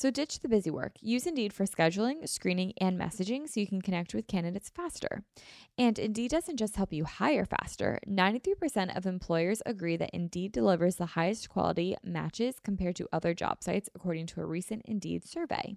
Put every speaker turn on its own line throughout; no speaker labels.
So ditch the busy work. Use Indeed for scheduling, screening, and messaging so you can connect with candidates faster. And Indeed doesn't just help you hire faster. 93% of employers agree that Indeed delivers the highest quality matches compared to other job sites, according to a recent Indeed survey.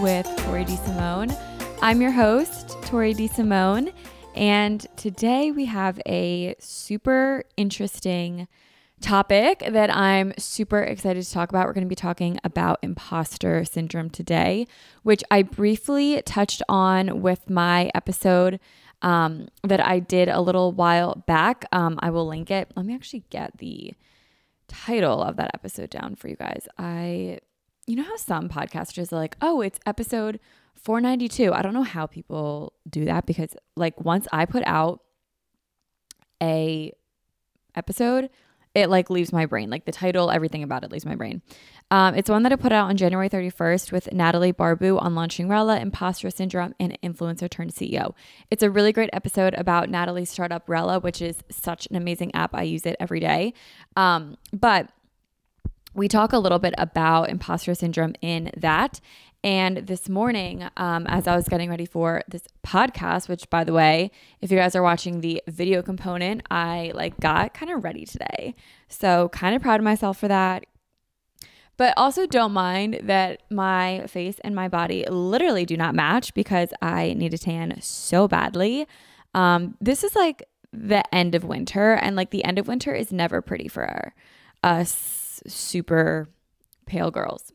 with Tori DeSimone. I'm your host, Tori DeSimone, and today we have a super interesting topic that I'm super excited to talk about. We're going to be talking about imposter syndrome today, which I briefly touched on with my episode um, that I did a little while back. Um, I will link it. Let me actually get the title of that episode down for you guys. I, you know how some podcasters are like, oh, it's episode 492. I don't know how people do that because, like, once I put out a episode, it like leaves my brain. Like the title, everything about it leaves my brain. Um, it's one that I put out on January 31st with Natalie Barbu on launching Rella, imposter syndrome, and influencer turned CEO. It's a really great episode about Natalie's startup Rella, which is such an amazing app. I use it every day. Um, but we talk a little bit about imposter syndrome in that. And this morning, um, as I was getting ready for this podcast, which by the way, if you guys are watching the video component, I like got kind of ready today. So kind of proud of myself for that. But also don't mind that my face and my body literally do not match because I need a tan so badly. Um, this is like the end of winter, and like the end of winter is never pretty for us super pale girls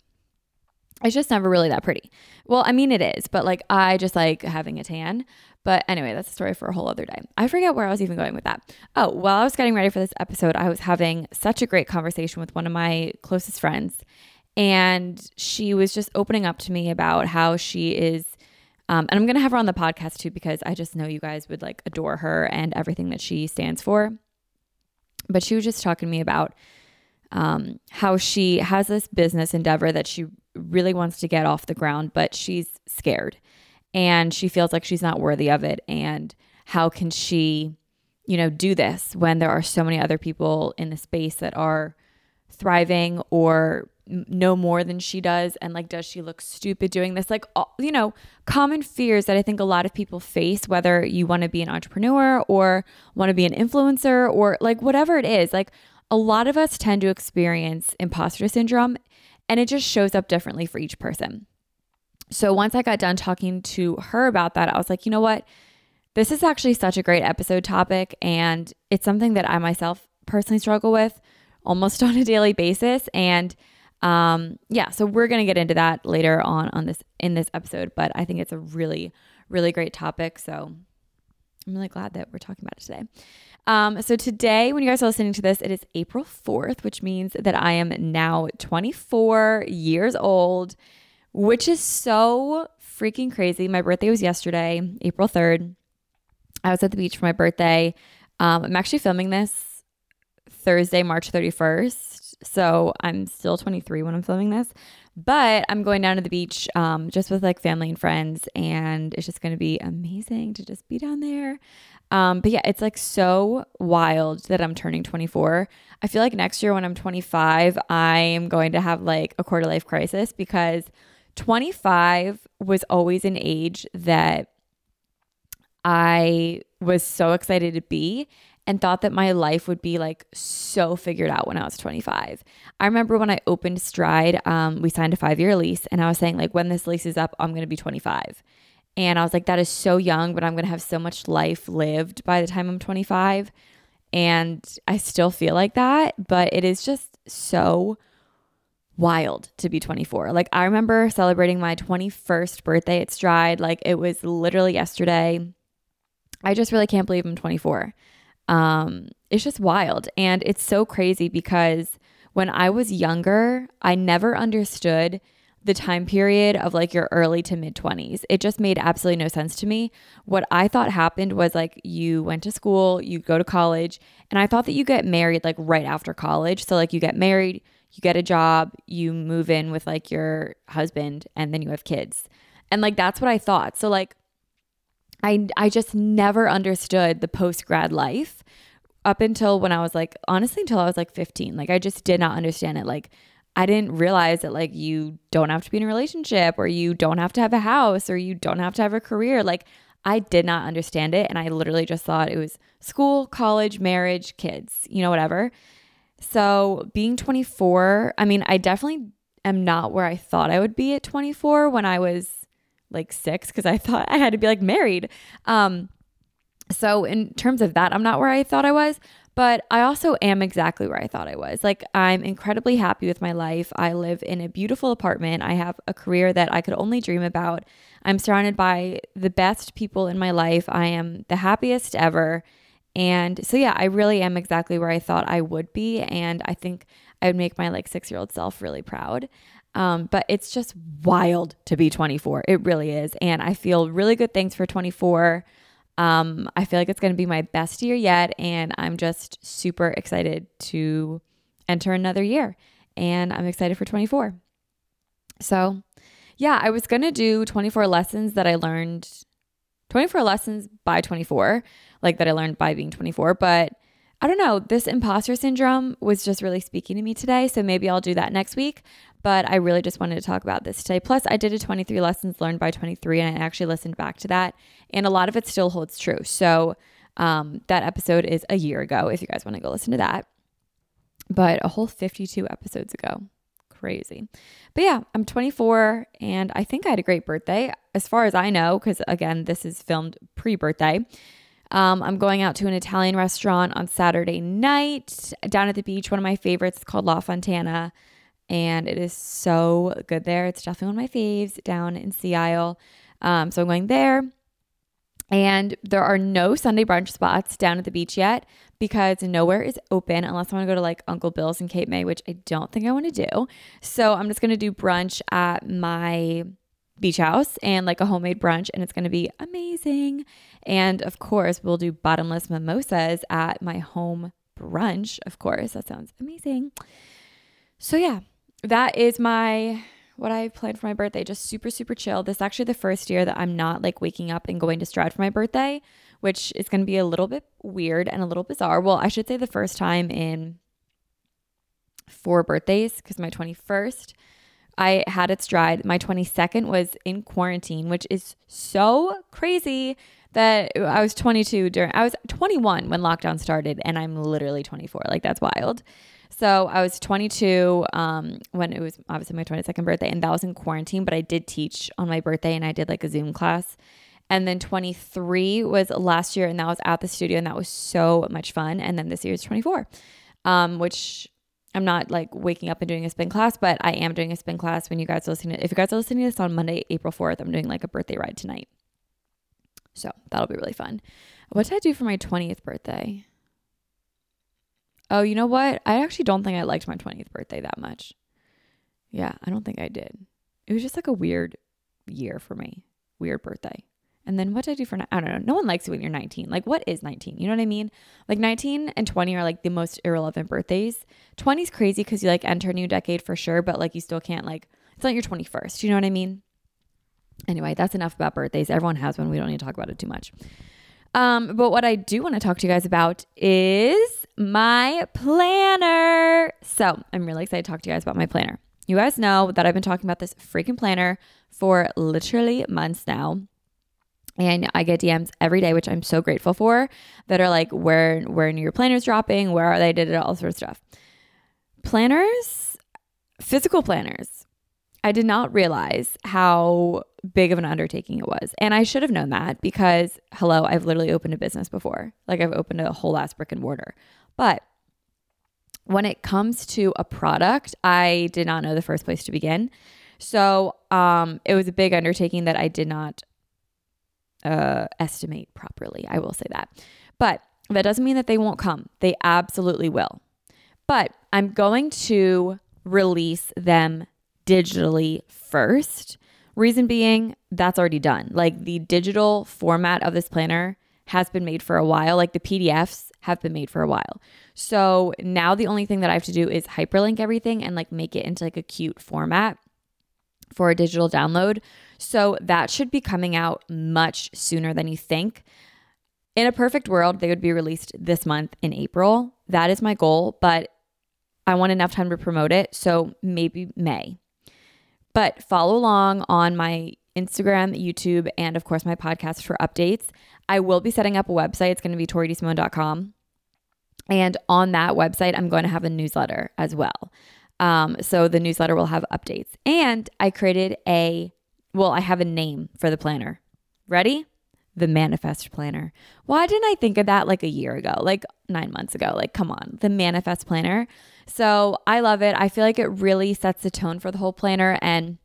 it's just never really that pretty. Well, I mean, it is, but like I just like having a tan. But anyway, that's a story for a whole other day. I forget where I was even going with that. Oh, while I was getting ready for this episode, I was having such a great conversation with one of my closest friends. And she was just opening up to me about how she is. Um, and I'm going to have her on the podcast too because I just know you guys would like adore her and everything that she stands for. But she was just talking to me about um, how she has this business endeavor that she really wants to get off the ground, but she's scared. And she feels like she's not worthy of it. And how can she, you know, do this when there are so many other people in the space that are thriving or know more than she does? And like does she look stupid doing this? Like you know common fears that i think a lot of people face whether you want to be an entrepreneur or want to be an influencer or like whatever it is like a lot of us tend to experience imposter syndrome and it just shows up differently for each person. So once I got done talking to her about that, I was like, you know what? This is actually such a great episode topic. And it's something that I myself personally struggle with almost on a daily basis. And um, yeah, so we're gonna get into that later on on this in this episode, but I think it's a really, really great topic. So I'm really glad that we're talking about it today. Um, so today, when you guys are listening to this, it is April 4th, which means that I am now 24 years old, which is so freaking crazy. My birthday was yesterday, April 3rd. I was at the beach for my birthday. Um, I'm actually filming this Thursday, March 31st. So I'm still 23 when I'm filming this. But I'm going down to the beach um, just with like family and friends, and it's just going to be amazing to just be down there. Um, but yeah, it's like so wild that I'm turning 24. I feel like next year when I'm 25, I am going to have like a quarter life crisis because 25 was always an age that I was so excited to be and thought that my life would be like so figured out when I was 25. I remember when I opened Stride, um, we signed a five year lease, and I was saying, like, when this lease is up, I'm going to be 25. And I was like, that is so young, but I'm going to have so much life lived by the time I'm 25. And I still feel like that, but it is just so wild to be 24. Like, I remember celebrating my 21st birthday at Stride. Like, it was literally yesterday. I just really can't believe I'm 24 um, it's just wild. And it's so crazy because when I was younger, I never understood the time period of like your early to mid 20s. It just made absolutely no sense to me. What I thought happened was like you went to school, you go to college, and I thought that you get married like right after college. So like you get married, you get a job, you move in with like your husband, and then you have kids. And like that's what I thought. So like I I just never understood the post grad life up until when I was like honestly until I was like 15. Like I just did not understand it. Like I didn't realize that like you don't have to be in a relationship or you don't have to have a house or you don't have to have a career. Like I did not understand it and I literally just thought it was school, college, marriage, kids, you know whatever. So, being 24, I mean, I definitely am not where I thought I would be at 24 when I was like six because I thought I had to be like married. Um, so in terms of that, I'm not where I thought I was, but I also am exactly where I thought I was. Like I'm incredibly happy with my life. I live in a beautiful apartment. I have a career that I could only dream about. I'm surrounded by the best people in my life. I am the happiest ever. And so yeah, I really am exactly where I thought I would be and I think I would make my like 6-year-old self really proud. Um, but it's just wild to be 24. It really is. And I feel really good things for 24. Um, I feel like it's going to be my best year yet. And I'm just super excited to enter another year. And I'm excited for 24. So, yeah, I was going to do 24 lessons that I learned, 24 lessons by 24, like that I learned by being 24. But I don't know, this imposter syndrome was just really speaking to me today. So maybe I'll do that next week but I really just wanted to talk about this today. Plus, I did a 23 lessons learned by 23, and I actually listened back to that, and a lot of it still holds true. So, um, that episode is a year ago if you guys want to go listen to that, but a whole 52 episodes ago. Crazy. But yeah, I'm 24 and I think I had a great birthday as far as I know, because again, this is filmed pre birthday. Um, I'm going out to an Italian restaurant on Saturday night down at the beach. One of my favorites called La Fontana and it is so good there. It's definitely one of my faves down in Sea Isle. Um, so I'm going there. And there are no Sunday brunch spots down at the beach yet because nowhere is open unless I want to go to like Uncle Bill's in Cape May, which I don't think I want to do. So I'm just going to do brunch at my beach house and like a homemade brunch, and it's going to be amazing. And of course, we'll do bottomless mimosas at my home brunch. Of course, that sounds amazing. So, yeah, that is my what I planned for my birthday. Just super, super chill. This is actually the first year that I'm not like waking up and going to stride for my birthday, which is going to be a little bit weird and a little bizarre. Well, I should say the first time in four birthdays because my 21st I had it stride. My 22nd was in quarantine, which is so crazy that I was 22 during I was 21 when lockdown started and I'm literally 24. Like that's wild. So I was 22 um, when it was obviously my 22nd birthday, and that was in quarantine. But I did teach on my birthday, and I did like a Zoom class. And then 23 was last year, and that was at the studio, and that was so much fun. And then this year is 24, um, which I'm not like waking up and doing a spin class, but I am doing a spin class when you guys are listening. To, if you guys are listening to this on Monday, April 4th, I'm doing like a birthday ride tonight. So that'll be really fun. What did I do for my 20th birthday? Oh, you know what? I actually don't think I liked my 20th birthday that much. Yeah, I don't think I did. It was just like a weird year for me. Weird birthday. And then what did I do for, I don't know. No one likes it when you're 19. Like, what is 19? You know what I mean? Like, 19 and 20 are like the most irrelevant birthdays. 20 is crazy because you like enter a new decade for sure, but like you still can't, like, it's not your 21st. You know what I mean? Anyway, that's enough about birthdays. Everyone has one. We don't need to talk about it too much. Um, but what I do want to talk to you guys about is my planner. So I'm really excited to talk to you guys about my planner. You guys know that I've been talking about this freaking planner for literally months now. And I get DMs every day, which I'm so grateful for, that are like, where where new your planners dropping? Where are they? Did it all sorts of stuff. Planners, physical planners. I did not realize how big of an undertaking it was. And I should have known that because, hello, I've literally opened a business before. Like I've opened a whole ass brick and mortar. But when it comes to a product, I did not know the first place to begin. So um, it was a big undertaking that I did not uh, estimate properly. I will say that. But that doesn't mean that they won't come. They absolutely will. But I'm going to release them digitally first Reason being, that's already done. Like the digital format of this planner has been made for a while. Like the PDFs have been made for a while. So now the only thing that I have to do is hyperlink everything and like make it into like a cute format for a digital download. So that should be coming out much sooner than you think. In a perfect world, they would be released this month in April. That is my goal, but I want enough time to promote it. So maybe May. But follow along on my Instagram, YouTube, and of course my podcast for updates. I will be setting up a website. It's going to be toridesimone.com. And on that website, I'm going to have a newsletter as well. Um, so the newsletter will have updates. And I created a, well, I have a name for the planner. Ready? The Manifest Planner. Why didn't I think of that like a year ago, like nine months ago? Like, come on, the Manifest Planner. So I love it. I feel like it really sets the tone for the whole planner. And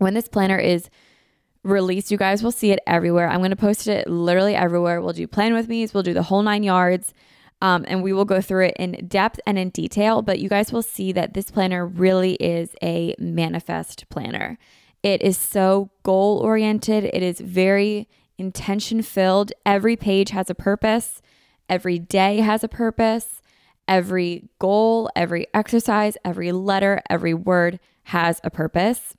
when this planner is released, you guys will see it everywhere. I'm going to post it literally everywhere. We'll do plan with me's, we'll do the whole nine yards. Um, and we will go through it in depth and in detail, but you guys will see that this planner really is a manifest planner. It is so goal oriented, it is very intention filled. Every page has a purpose, every day has a purpose. Every goal, every exercise, every letter, every word has a purpose.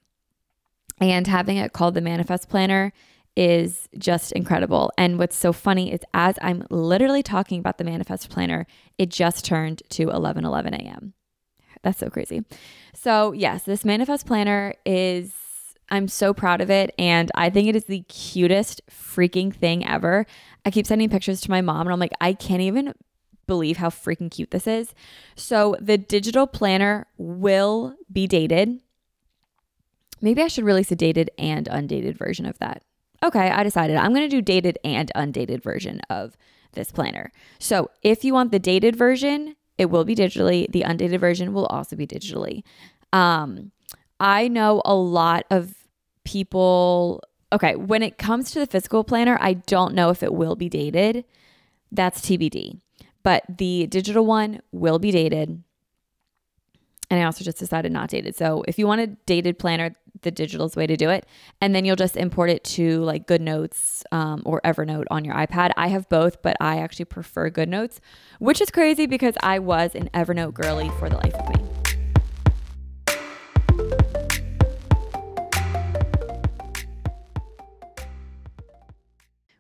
And having it called the Manifest Planner is just incredible. And what's so funny is as I'm literally talking about the Manifest Planner, it just turned to 11 11 a.m. That's so crazy. So, yes, this Manifest Planner is, I'm so proud of it. And I think it is the cutest freaking thing ever. I keep sending pictures to my mom, and I'm like, I can't even believe how freaking cute this is. So the digital planner will be dated. Maybe I should release a dated and undated version of that. Okay, I decided I'm going to do dated and undated version of this planner. So if you want the dated version, it will be digitally. The undated version will also be digitally. Um, I know a lot of people. Okay, when it comes to the physical planner, I don't know if it will be dated. That's TBD but the digital one will be dated. And I also just decided not dated. So if you want a dated planner, the digital is the way to do it. And then you'll just import it to like GoodNotes um, or Evernote on your iPad. I have both, but I actually prefer GoodNotes, which is crazy because I was an Evernote girly for the life of me.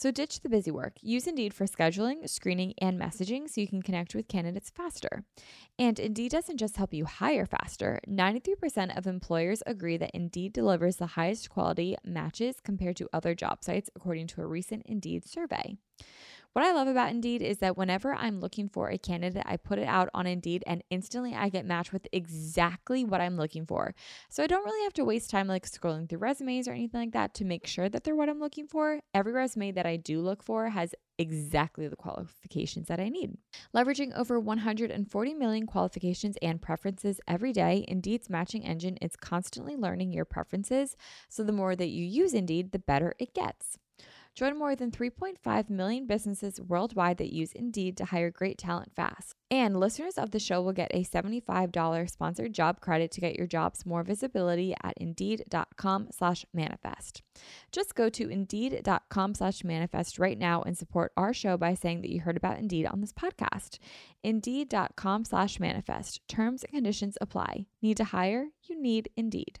So ditch the busy work. Use Indeed for scheduling, screening, and messaging so you can connect with candidates faster. And Indeed doesn't just help you hire faster. 93% of employers agree that Indeed delivers the highest quality matches compared to other job sites, according to a recent Indeed survey. What I love about Indeed is that whenever I'm looking for a candidate, I put it out on Indeed and instantly I get matched with exactly what I'm looking for. So I don't really have to waste time like scrolling through resumes or anything like that to make sure that they're what I'm looking for. Every resume that I do look for has exactly the qualifications that I need. Leveraging over 140 million qualifications and preferences every day, Indeed's matching engine is constantly learning your preferences. So the more that you use Indeed, the better it gets. Join more than 3.5 million businesses worldwide that use Indeed to hire great talent fast. And listeners of the show will get a $75 sponsored job credit to get your jobs more visibility at indeed.com slash manifest. Just go to indeed.com slash manifest right now and support our show by saying that you heard about Indeed on this podcast. Indeed.com slash manifest. Terms and conditions apply. Need to hire? You need Indeed.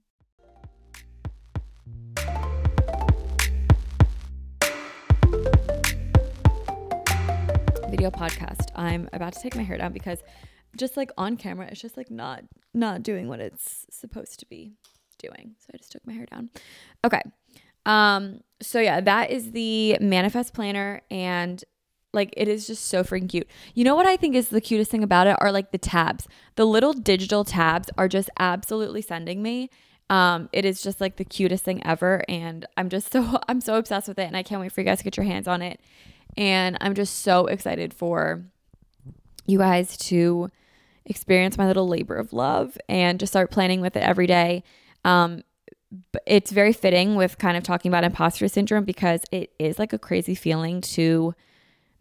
Video podcast. I'm about to take my hair down because just like on camera, it's just like not not doing what it's supposed to be doing. So I just took my hair down. Okay. Um so yeah, that is the manifest planner and like it is just so freaking cute. You know what I think is the cutest thing about it are like the tabs. The little digital tabs are just absolutely sending me. Um, it is just like the cutest thing ever, and I'm just so I'm so obsessed with it, and I can't wait for you guys to get your hands on it. And I'm just so excited for you guys to experience my little labor of love and just start planning with it every day. Um, it's very fitting with kind of talking about imposter syndrome because it is like a crazy feeling to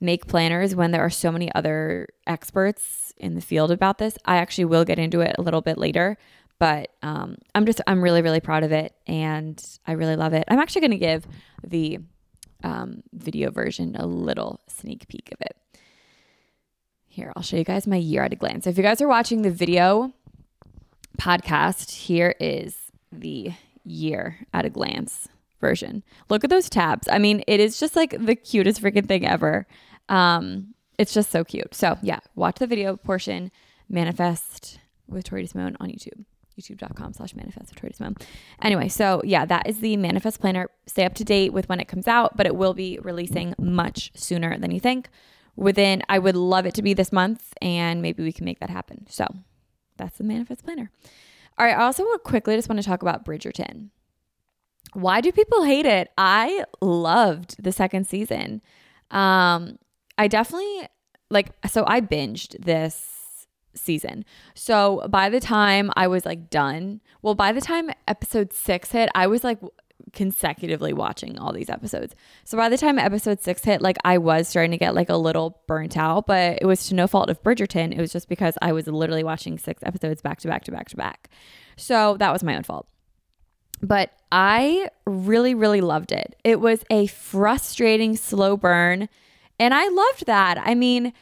make planners when there are so many other experts in the field about this. I actually will get into it a little bit later, but um, I'm just I'm really really proud of it and I really love it. I'm actually going to give the um, video version a little sneak peek of it. Here, I'll show you guys my year at a glance. So if you guys are watching the video podcast, here is the year at a glance version. Look at those tabs. I mean, it is just like the cutest freaking thing ever. Um, it's just so cute. So yeah, watch the video portion, Manifest with Tori Simone on YouTube. youtube.com slash manifest Anyway, so yeah, that is the manifest planner. Stay up to date with when it comes out, but it will be releasing much sooner than you think. Within, I would love it to be this month, and maybe we can make that happen. So that's the manifest planner. All right, I also quickly just want to talk about Bridgerton. Why do people hate it? I loved the second season. Um, I definitely like so I binged this season. So by the time I was like done, well, by the time episode six hit, I was like consecutively watching all these episodes. So by the time episode six hit, like I was starting to get like a little burnt out, but it was to no fault of Bridgerton. It was just because I was literally watching six episodes back to back to back to back. So that was my own fault. But I really, really loved it. It was a frustrating slow burn. And I loved that. I mean,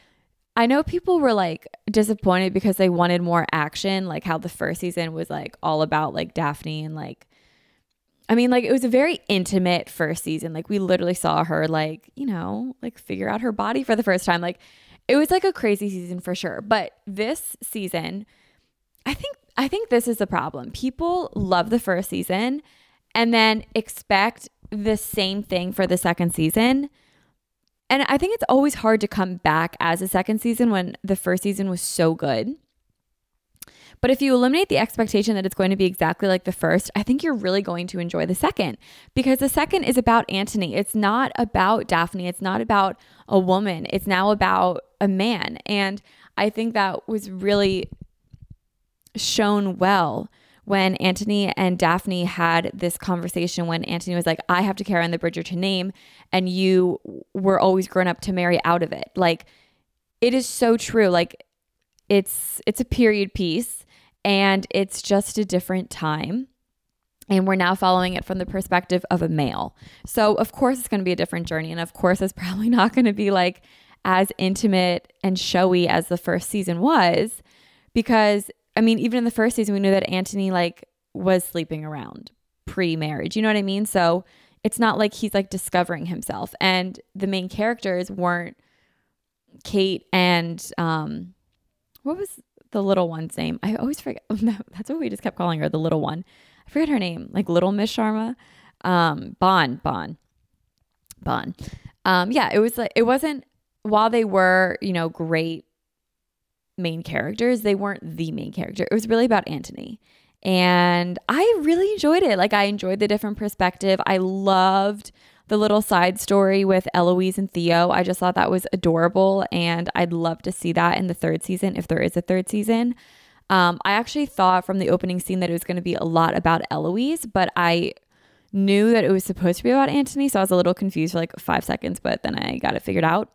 I know people were like disappointed because they wanted more action, like how the first season was like all about like Daphne and like I mean, like it was a very intimate first season. Like we literally saw her like, you know, like figure out her body for the first time. Like it was like a crazy season for sure. But this season, I think I think this is the problem. People love the first season and then expect the same thing for the second season. And I think it's always hard to come back as a second season when the first season was so good. But if you eliminate the expectation that it's going to be exactly like the first, I think you're really going to enjoy the second because the second is about Anthony. It's not about Daphne. It's not about a woman. It's now about a man. And I think that was really shown well when Anthony and Daphne had this conversation when Anthony was like, I have to carry on the Bridgerton name, and you were always grown up to marry out of it. Like, it is so true. Like, it's it's a period piece and it's just a different time. And we're now following it from the perspective of a male. So, of course, it's going to be a different journey. And of course, it's probably not going to be like as intimate and showy as the first season was because I mean, even in the first season, we knew that Anthony like was sleeping around pre-marriage. You know what I mean? So it's not like he's like discovering himself. And the main characters weren't Kate and um what was the little one's name? I always forget. That's what we just kept calling her, the little one. I forget her name, like Little Miss Sharma. Um, Bon, Bon, Bon. Um, yeah, it was like it wasn't while they were, you know, great main characters, they weren't the main character. It was really about Anthony. And I really enjoyed it. Like I enjoyed the different perspective. I loved the little side story with Eloise and Theo. I just thought that was adorable and I'd love to see that in the third season if there is a third season. Um, I actually thought from the opening scene that it was going to be a lot about Eloise, but I knew that it was supposed to be about Anthony, so I was a little confused for like five seconds, but then I got it figured out.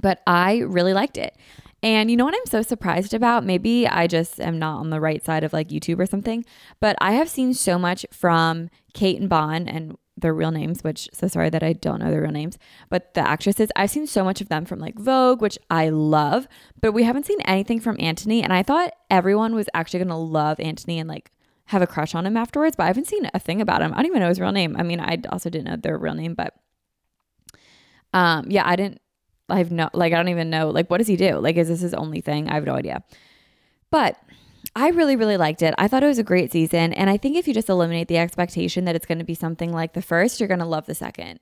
But I really liked it. And you know what I'm so surprised about? Maybe I just am not on the right side of like YouTube or something, but I have seen so much from Kate and Bon and their real names, which so sorry that I don't know their real names, but the actresses, I've seen so much of them from like Vogue, which I love, but we haven't seen anything from Anthony. And I thought everyone was actually going to love Anthony and like have a crush on him afterwards, but I haven't seen a thing about him. I don't even know his real name. I mean, I also didn't know their real name, but um, yeah, I didn't I have no, like, I don't even know, like, what does he do? Like, is this his only thing? I have no idea. But I really, really liked it. I thought it was a great season. And I think if you just eliminate the expectation that it's going to be something like the first, you're going to love the second.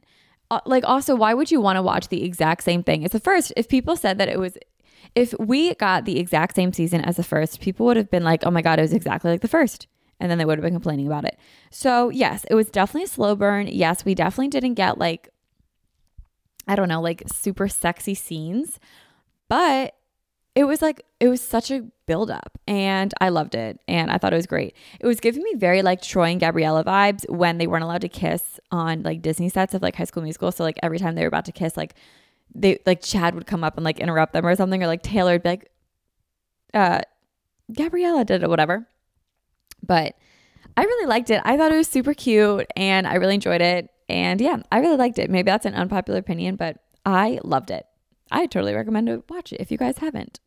Uh, like, also, why would you want to watch the exact same thing as the first? If people said that it was, if we got the exact same season as the first, people would have been like, oh my God, it was exactly like the first. And then they would have been complaining about it. So, yes, it was definitely a slow burn. Yes, we definitely didn't get like I don't know, like super sexy scenes. But it was like it was such a build up and I loved it and I thought it was great. It was giving me very like Troy and Gabriella vibes when they weren't allowed to kiss on like Disney sets of like High School Musical. So like every time they were about to kiss, like they like Chad would come up and like interrupt them or something, or like Taylor would be like, uh, Gabriella did it, whatever. But I really liked it. I thought it was super cute and I really enjoyed it. And yeah, I really liked it. Maybe that's an unpopular opinion, but I loved it. I totally recommend to watch it if you guys haven't.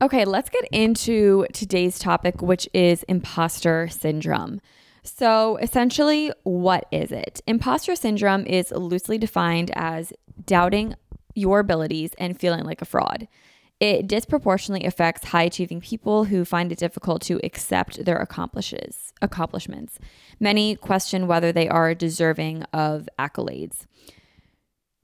Okay, let's get into today's topic, which is imposter syndrome. So, essentially, what is it? Imposter syndrome is loosely defined as doubting your abilities and feeling like a fraud. It disproportionately affects high achieving people who find it difficult to accept their accomplishments. Many question whether they are deserving of accolades.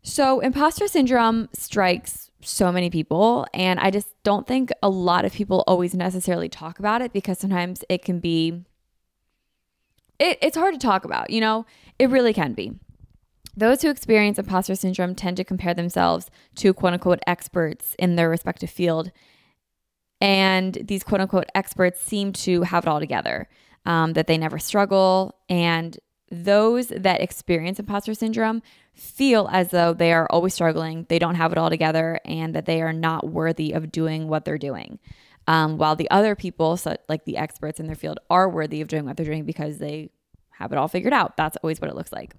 So, imposter syndrome strikes so many people, and I just don't think a lot of people always necessarily talk about it because sometimes it can be it, it's hard to talk about, you know? It really can be. Those who experience imposter syndrome tend to compare themselves to quote unquote experts in their respective field. And these quote unquote experts seem to have it all together, um, that they never struggle. And those that experience imposter syndrome feel as though they are always struggling, they don't have it all together, and that they are not worthy of doing what they're doing. Um, while the other people, so like the experts in their field, are worthy of doing what they're doing because they have it all figured out. That's always what it looks like.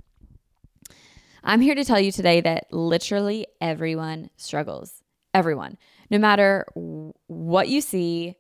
I'm here to tell you today that literally everyone struggles. Everyone. No matter what you see,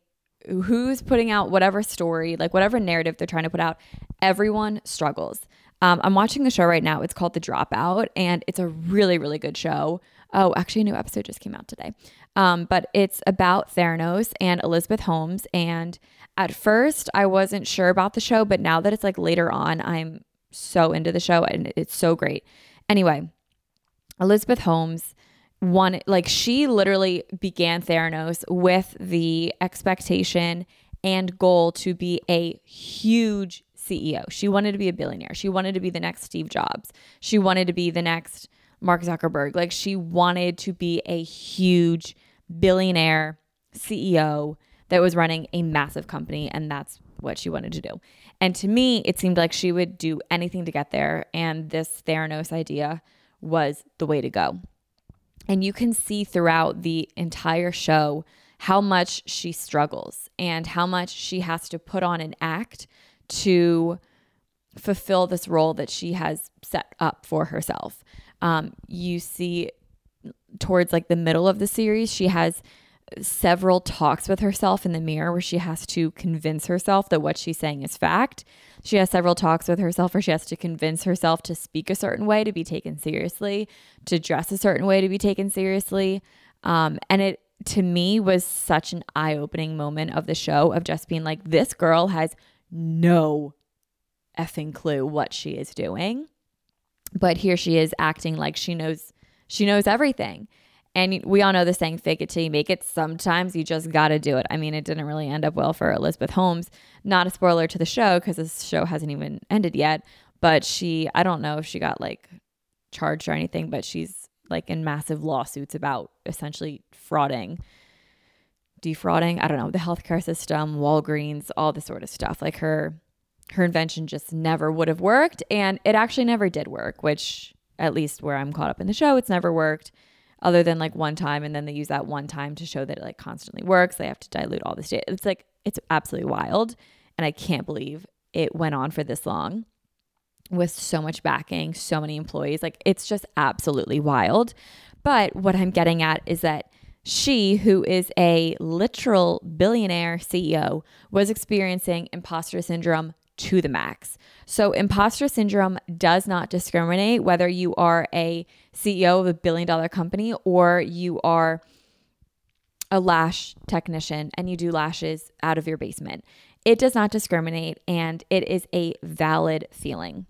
who's putting out whatever story, like whatever narrative they're trying to put out, everyone struggles. Um, I'm watching a show right now. It's called The Dropout, and it's a really, really good show. Oh, actually, a new episode just came out today. Um, but it's about Theranos and Elizabeth Holmes. And at first, I wasn't sure about the show, but now that it's like later on, I'm so into the show and it's so great. Anyway, Elizabeth Holmes one like she literally began Theranos with the expectation and goal to be a huge CEO. She wanted to be a billionaire. She wanted to be the next Steve Jobs. She wanted to be the next Mark Zuckerberg. Like she wanted to be a huge billionaire CEO that was running a massive company and that's what she wanted to do. And to me, it seemed like she would do anything to get there. And this Theranos idea was the way to go. And you can see throughout the entire show how much she struggles and how much she has to put on an act to fulfill this role that she has set up for herself. Um, you see towards like the middle of the series, she has several talks with herself in the mirror where she has to convince herself that what she's saying is fact. She has several talks with herself where she has to convince herself to speak a certain way to be taken seriously, to dress a certain way to be taken seriously. Um, and it, to me, was such an eye opening moment of the show of just being like, this girl has no effing clue what she is doing. But here she is acting like she knows she knows everything. And we all know the saying, fake it till you make it. Sometimes you just got to do it. I mean, it didn't really end up well for Elizabeth Holmes. Not a spoiler to the show because this show hasn't even ended yet. But she, I don't know if she got like charged or anything, but she's like in massive lawsuits about essentially frauding, defrauding, I don't know, the healthcare system, Walgreens, all this sort of stuff. Like her her invention just never would have worked and it actually never did work, which at least where I'm caught up in the show, it's never worked other than like one time and then they use that one time to show that it like constantly works. They have to dilute all this data. It's like it's absolutely wild and I can't believe it went on for this long with so much backing, so many employees. Like it's just absolutely wild. But what I'm getting at is that she, who is a literal billionaire CEO, was experiencing imposter syndrome to the max. So, imposter syndrome does not discriminate whether you are a CEO of a billion dollar company or you are a lash technician and you do lashes out of your basement. It does not discriminate and it is a valid feeling.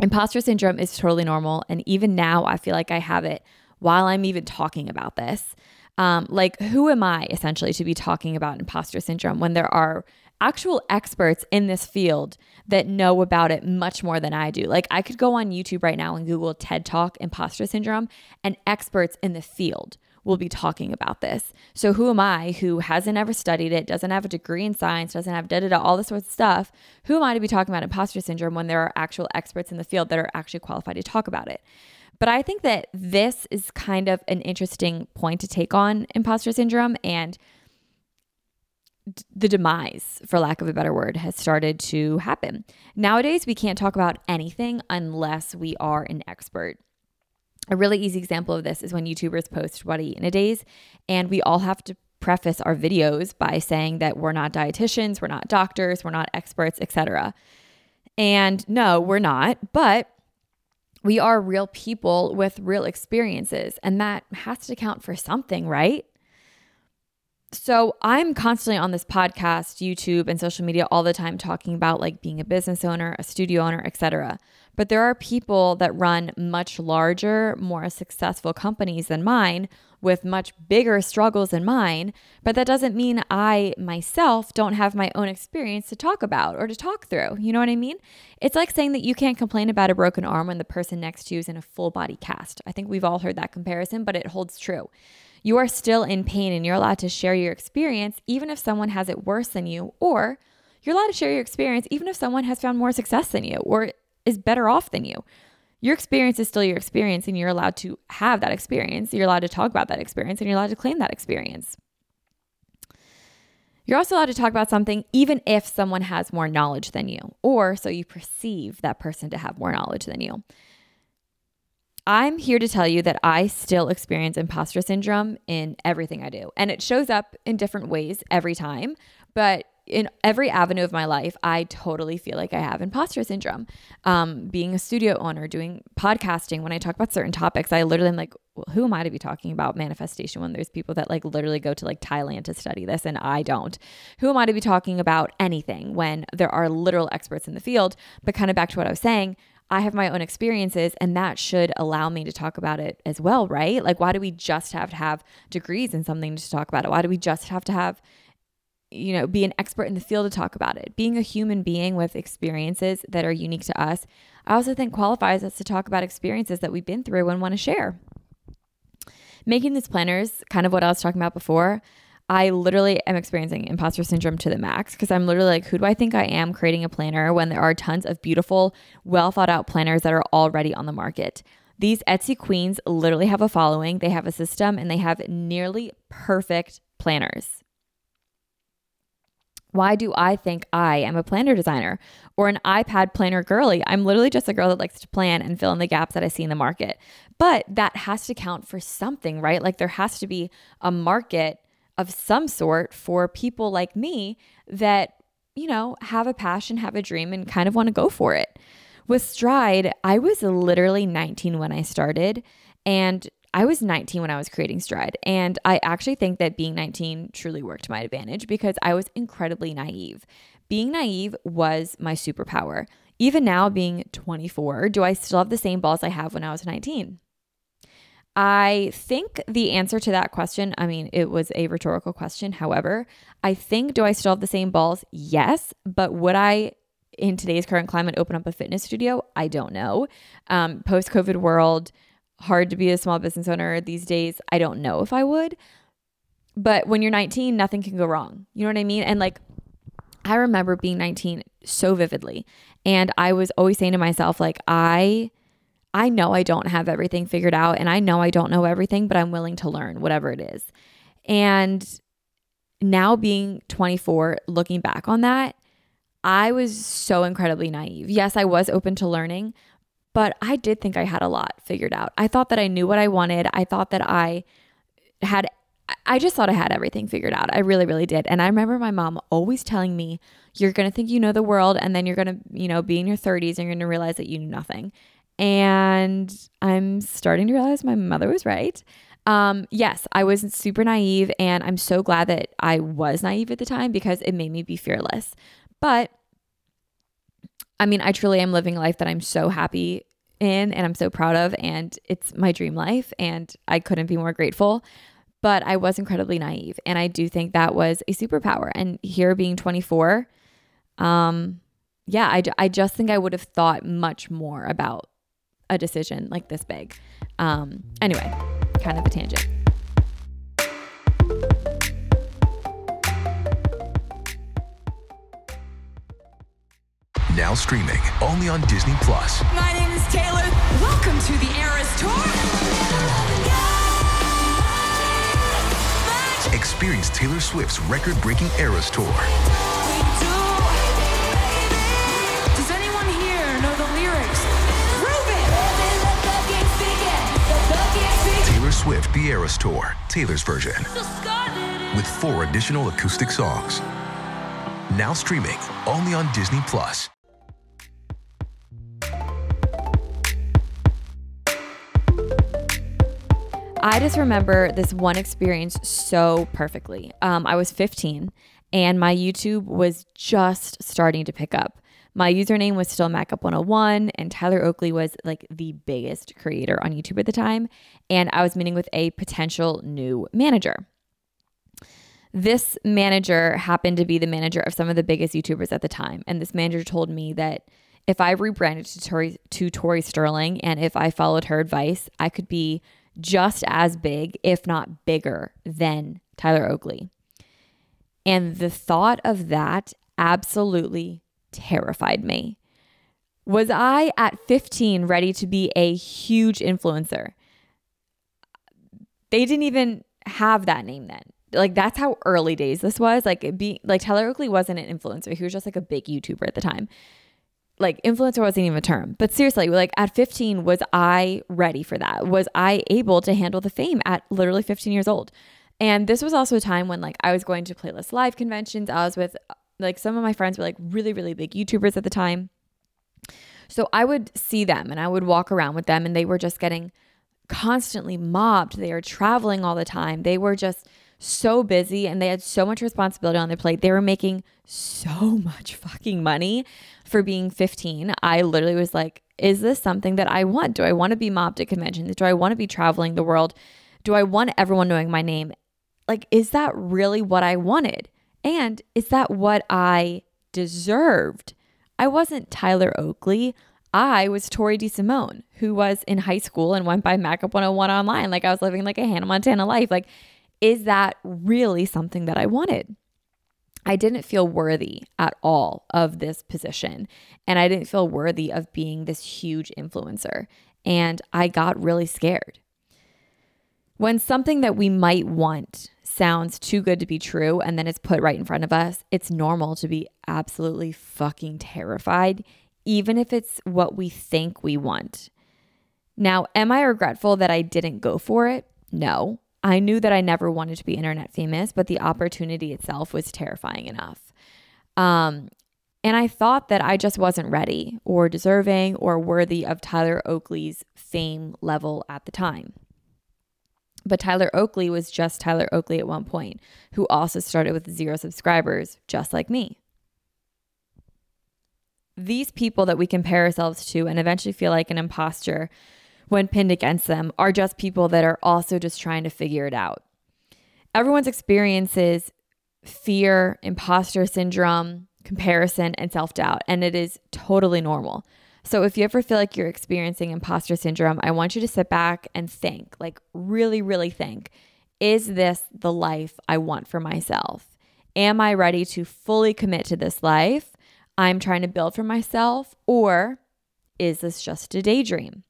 Imposter syndrome is totally normal. And even now, I feel like I have it while I'm even talking about this. Um, like, who am I essentially to be talking about imposter syndrome when there are actual experts in this field that know about it much more than I do. Like I could go on YouTube right now and Google TED Talk imposter syndrome, and experts in the field will be talking about this. So who am I who hasn't ever studied it, doesn't have a degree in science, doesn't have da da da, all this sort of stuff? Who am I to be talking about imposter syndrome when there are actual experts in the field that are actually qualified to talk about it? But I think that this is kind of an interesting point to take on imposter syndrome and the demise, for lack of a better word, has started to happen. Nowadays, we can't talk about anything unless we are an expert. A really easy example of this is when YouTubers post what I eat in a days, and we all have to preface our videos by saying that we're not dietitians, we're not doctors, we're not experts, etc. And no, we're not, but we are real people with real experiences, and that has to count for something, right? So I'm constantly on this podcast, YouTube, and social media all the time talking about like being a business owner, a studio owner, etc. But there are people that run much larger, more successful companies than mine with much bigger struggles than mine. But that doesn't mean I myself don't have my own experience to talk about or to talk through. You know what I mean? It's like saying that you can't complain about a broken arm when the person next to you is in a full body cast. I think we've all heard that comparison, but it holds true. You are still in pain and you're allowed to share your experience even if someone has it worse than you, or you're allowed to share your experience even if someone has found more success than you or is better off than you. Your experience is still your experience, and you're allowed to have that experience. You're allowed to talk about that experience, and you're allowed to claim that experience. You're also allowed to talk about something even if someone has more knowledge than you, or so you perceive that person to have more knowledge than you. I'm here to tell you that I still experience imposter syndrome in everything I do, and it shows up in different ways every time. But in every avenue of my life, I totally feel like I have imposter syndrome. Um, being a studio owner, doing podcasting, when I talk about certain topics, I literally am like, well, who am I to be talking about manifestation when there's people that like literally go to like Thailand to study this and I don't? Who am I to be talking about anything when there are literal experts in the field? But kind of back to what I was saying, I have my own experiences and that should allow me to talk about it as well, right? Like, why do we just have to have degrees in something to talk about it? Why do we just have to have you know, be an expert in the field to talk about it. Being a human being with experiences that are unique to us, I also think qualifies us to talk about experiences that we've been through and want to share. Making these planners, kind of what I was talking about before, I literally am experiencing imposter syndrome to the max because I'm literally like, who do I think I am creating a planner when there are tons of beautiful, well thought out planners that are already on the market? These Etsy queens literally have a following, they have a system, and they have nearly perfect planners. Why do I think I am a planner designer or an iPad planner girly? I'm literally just a girl that likes to plan and fill in the gaps that I see in the market. But that has to count for something, right? Like there has to be a market of some sort for people like me that, you know, have a passion, have a dream, and kind of want to go for it. With Stride, I was literally 19 when I started. And I was 19 when I was creating Stride. And I actually think that being 19 truly worked to my advantage because I was incredibly naive. Being naive was my superpower. Even now, being 24, do I still have the same balls I have when I was 19? I think the answer to that question, I mean, it was a rhetorical question. However, I think, do I still have the same balls? Yes. But would I, in today's current climate, open up a fitness studio? I don't know. Um, Post COVID world, hard to be a small business owner these days. I don't know if I would. But when you're 19, nothing can go wrong. You know what I mean? And like, I remember being 19 so vividly. And I was always saying to myself, like, I. I know I don't have everything figured out and I know I don't know everything, but I'm willing to learn whatever it is. And now being 24, looking back on that, I was so incredibly naive. Yes, I was open to learning, but I did think I had a lot figured out. I thought that I knew what I wanted. I thought that I had I just thought I had everything figured out. I really, really did. And I remember my mom always telling me, you're going to think you know the world and then you're going to, you know, be in your 30s and you're going to realize that you knew nothing. And I'm starting to realize my mother was right. Um, yes, I was super naive and I'm so glad that I was naive at the time because it made me be fearless. But I mean, I truly am living a life that I'm so happy in and I'm so proud of. And it's my dream life. And I couldn't be more grateful. But I was incredibly naive. And I do think that was a superpower. And here being 24, um, yeah, I, I just think I would have thought much more about a decision like this big. Um, anyway, kind of a tangent.
Now streaming only on Disney Plus.
My name is Taylor. Welcome to the Eras Tour.
Experience Taylor Swift's record-breaking Eras Tour. Eras Tour, Taylor's version, with four additional acoustic songs. Now streaming only on Disney Plus.
I just remember this one experience so perfectly. Um, I was 15 and my YouTube was just starting to pick up. My username was still MacUp101, and Tyler Oakley was like the biggest creator on YouTube at the time. And I was meeting with a potential new manager. This manager happened to be the manager of some of the biggest YouTubers at the time. And this manager told me that if I rebranded to Tori, to Tori Sterling and if I followed her advice, I could be just as big, if not bigger, than Tyler Oakley. And the thought of that absolutely terrified me. Was I at 15 ready to be a huge influencer? They didn't even have that name then. Like that's how early days this was. Like be like Tyler Oakley wasn't an influencer. He was just like a big YouTuber at the time. Like influencer wasn't even a term. But seriously, like at 15 was I ready for that? Was I able to handle the fame at literally 15 years old? And this was also a time when like I was going to playlist live conventions. I was with like some of my friends were like really, really big YouTubers at the time. So I would see them and I would walk around with them and they were just getting constantly mobbed. They were traveling all the time. They were just so busy and they had so much responsibility on their plate. They were making so much fucking money for being 15. I literally was like, is this something that I want? Do I want to be mobbed at conventions? Do I want to be traveling the world? Do I want everyone knowing my name? Like, is that really what I wanted? And is that what I deserved? I wasn't Tyler Oakley. I was Tori DeSimone, who was in high school and went by MacUp 101 online. Like I was living like a Hannah Montana life. Like, is that really something that I wanted? I didn't feel worthy at all of this position. And I didn't feel worthy of being this huge influencer. And I got really scared. When something that we might want sounds too good to be true and then it's put right in front of us, it's normal to be absolutely fucking terrified, even if it's what we think we want. Now, am I regretful that I didn't go for it? No. I knew that I never wanted to be internet famous, but the opportunity itself was terrifying enough. Um, and I thought that I just wasn't ready or deserving or worthy of Tyler Oakley's fame level at the time. But Tyler Oakley was just Tyler Oakley at one point, who also started with zero subscribers, just like me. These people that we compare ourselves to and eventually feel like an imposter when pinned against them are just people that are also just trying to figure it out. Everyone's experiences fear, imposter syndrome, comparison, and self doubt, and it is totally normal. So if you ever feel like you're experiencing imposter syndrome, I want you to sit back and think, like really, really think, is this the life I want for myself? Am I ready to fully commit to this life I'm trying to build for myself? Or is this just a daydream?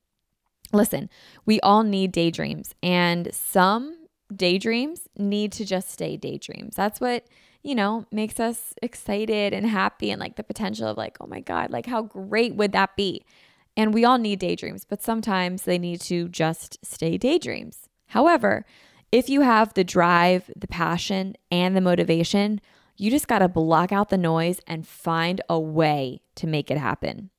Listen, we all need daydreams, and some daydreams need to just stay daydreams. That's what you know, makes us excited and happy and like the potential of like, oh my God, like how great would that be? And we all need daydreams, but sometimes they need to just stay daydreams. However, if you have the drive, the passion, and the motivation, you just got to block out the noise and find a way to make it happen.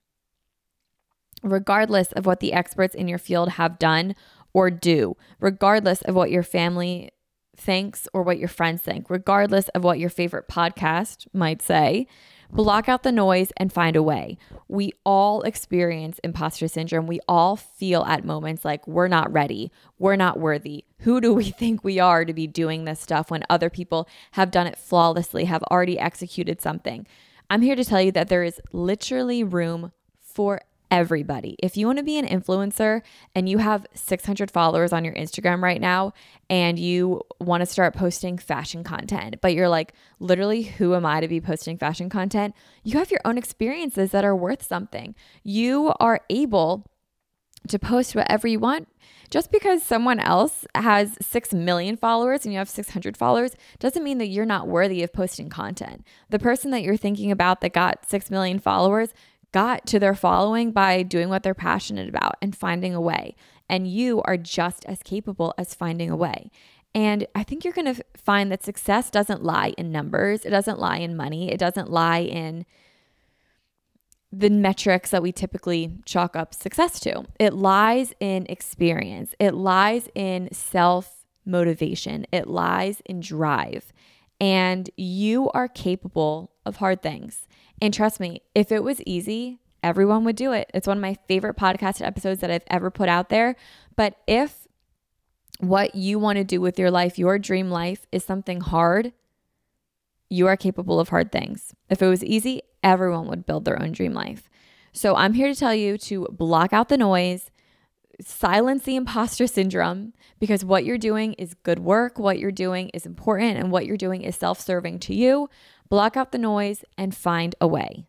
Regardless of what the experts in your field have done or do, regardless of what your family thinks or what your friends think, regardless of what your favorite podcast might say. Block out the noise and find a way. We all experience imposter syndrome. We all feel at moments like we're not ready, we're not worthy. Who do we think we are to be doing this stuff when other people have done it flawlessly, have already executed something? I'm here to tell you that there is literally room for everybody. If you want to be an influencer and you have 600 followers on your Instagram right now and you want to start posting fashion content, but you're like, literally, who am I to be posting fashion content? You have your own experiences that are worth something. You are able to post whatever you want. Just because someone else has 6 million followers and you have 600 followers doesn't mean that you're not worthy of posting content. The person that you're thinking about that got 6 million followers got to their following by doing what they're passionate about and finding a way. And you are just as capable as finding a way. And I think you're going to find that success doesn't lie in numbers, it doesn't lie in money, it doesn't lie in the metrics that we typically chalk up success to. It lies in experience, it lies in self motivation, it lies in drive. And you are capable of hard things. And trust me, if it was easy, everyone would do it. It's one of my favorite podcast episodes that I've ever put out there. But if what you want to do with your life, your dream life, is something hard, you are capable of hard things. If it was easy, everyone would build their own dream life. So I'm here to tell you to block out the noise, silence the imposter syndrome, because what you're doing is good work, what you're doing is important, and what you're doing is self serving to you. Block out the noise and find a way.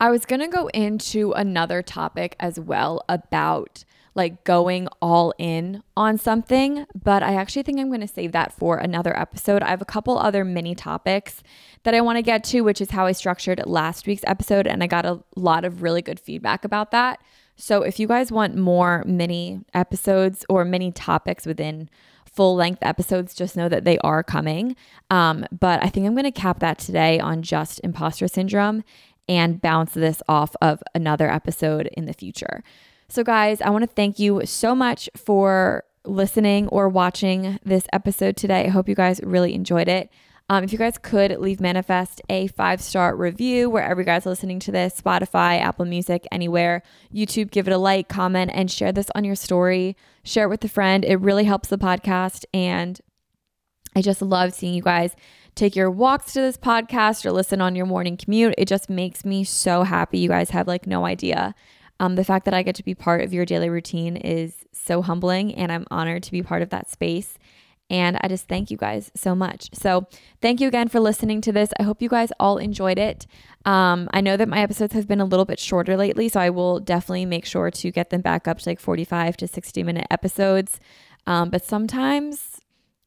I was going to go into another topic as well about like going all in on something, but I actually think I'm going to save that for another episode. I have a couple other mini topics that I want to get to, which is how I structured last week's episode, and I got a lot of really good feedback about that. So if you guys want more mini episodes or mini topics within full length episodes, just know that they are coming. Um, but I think I'm going to cap that today on just imposter syndrome and bounce this off of another episode in the future. So, guys, I want to thank you so much for listening or watching this episode today. I hope you guys really enjoyed it. Um, if you guys could leave Manifest a five star review wherever you guys are listening to this Spotify, Apple Music, anywhere, YouTube, give it a like, comment, and share this on your story. Share it with a friend. It really helps the podcast. And I just love seeing you guys take your walks to this podcast or listen on your morning commute. It just makes me so happy. You guys have like no idea. Um, the fact that I get to be part of your daily routine is so humbling, and I'm honored to be part of that space. And I just thank you guys so much. So, thank you again for listening to this. I hope you guys all enjoyed it. Um, I know that my episodes have been a little bit shorter lately, so I will definitely make sure to get them back up to like 45 to 60 minute episodes. Um, but sometimes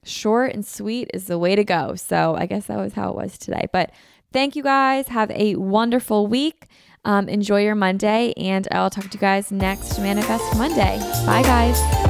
short and sweet is the way to go. So, I guess that was how it was today. But thank you guys. Have a wonderful week. Um, enjoy your Monday, and I'll talk to you guys next Manifest Monday. Bye, guys.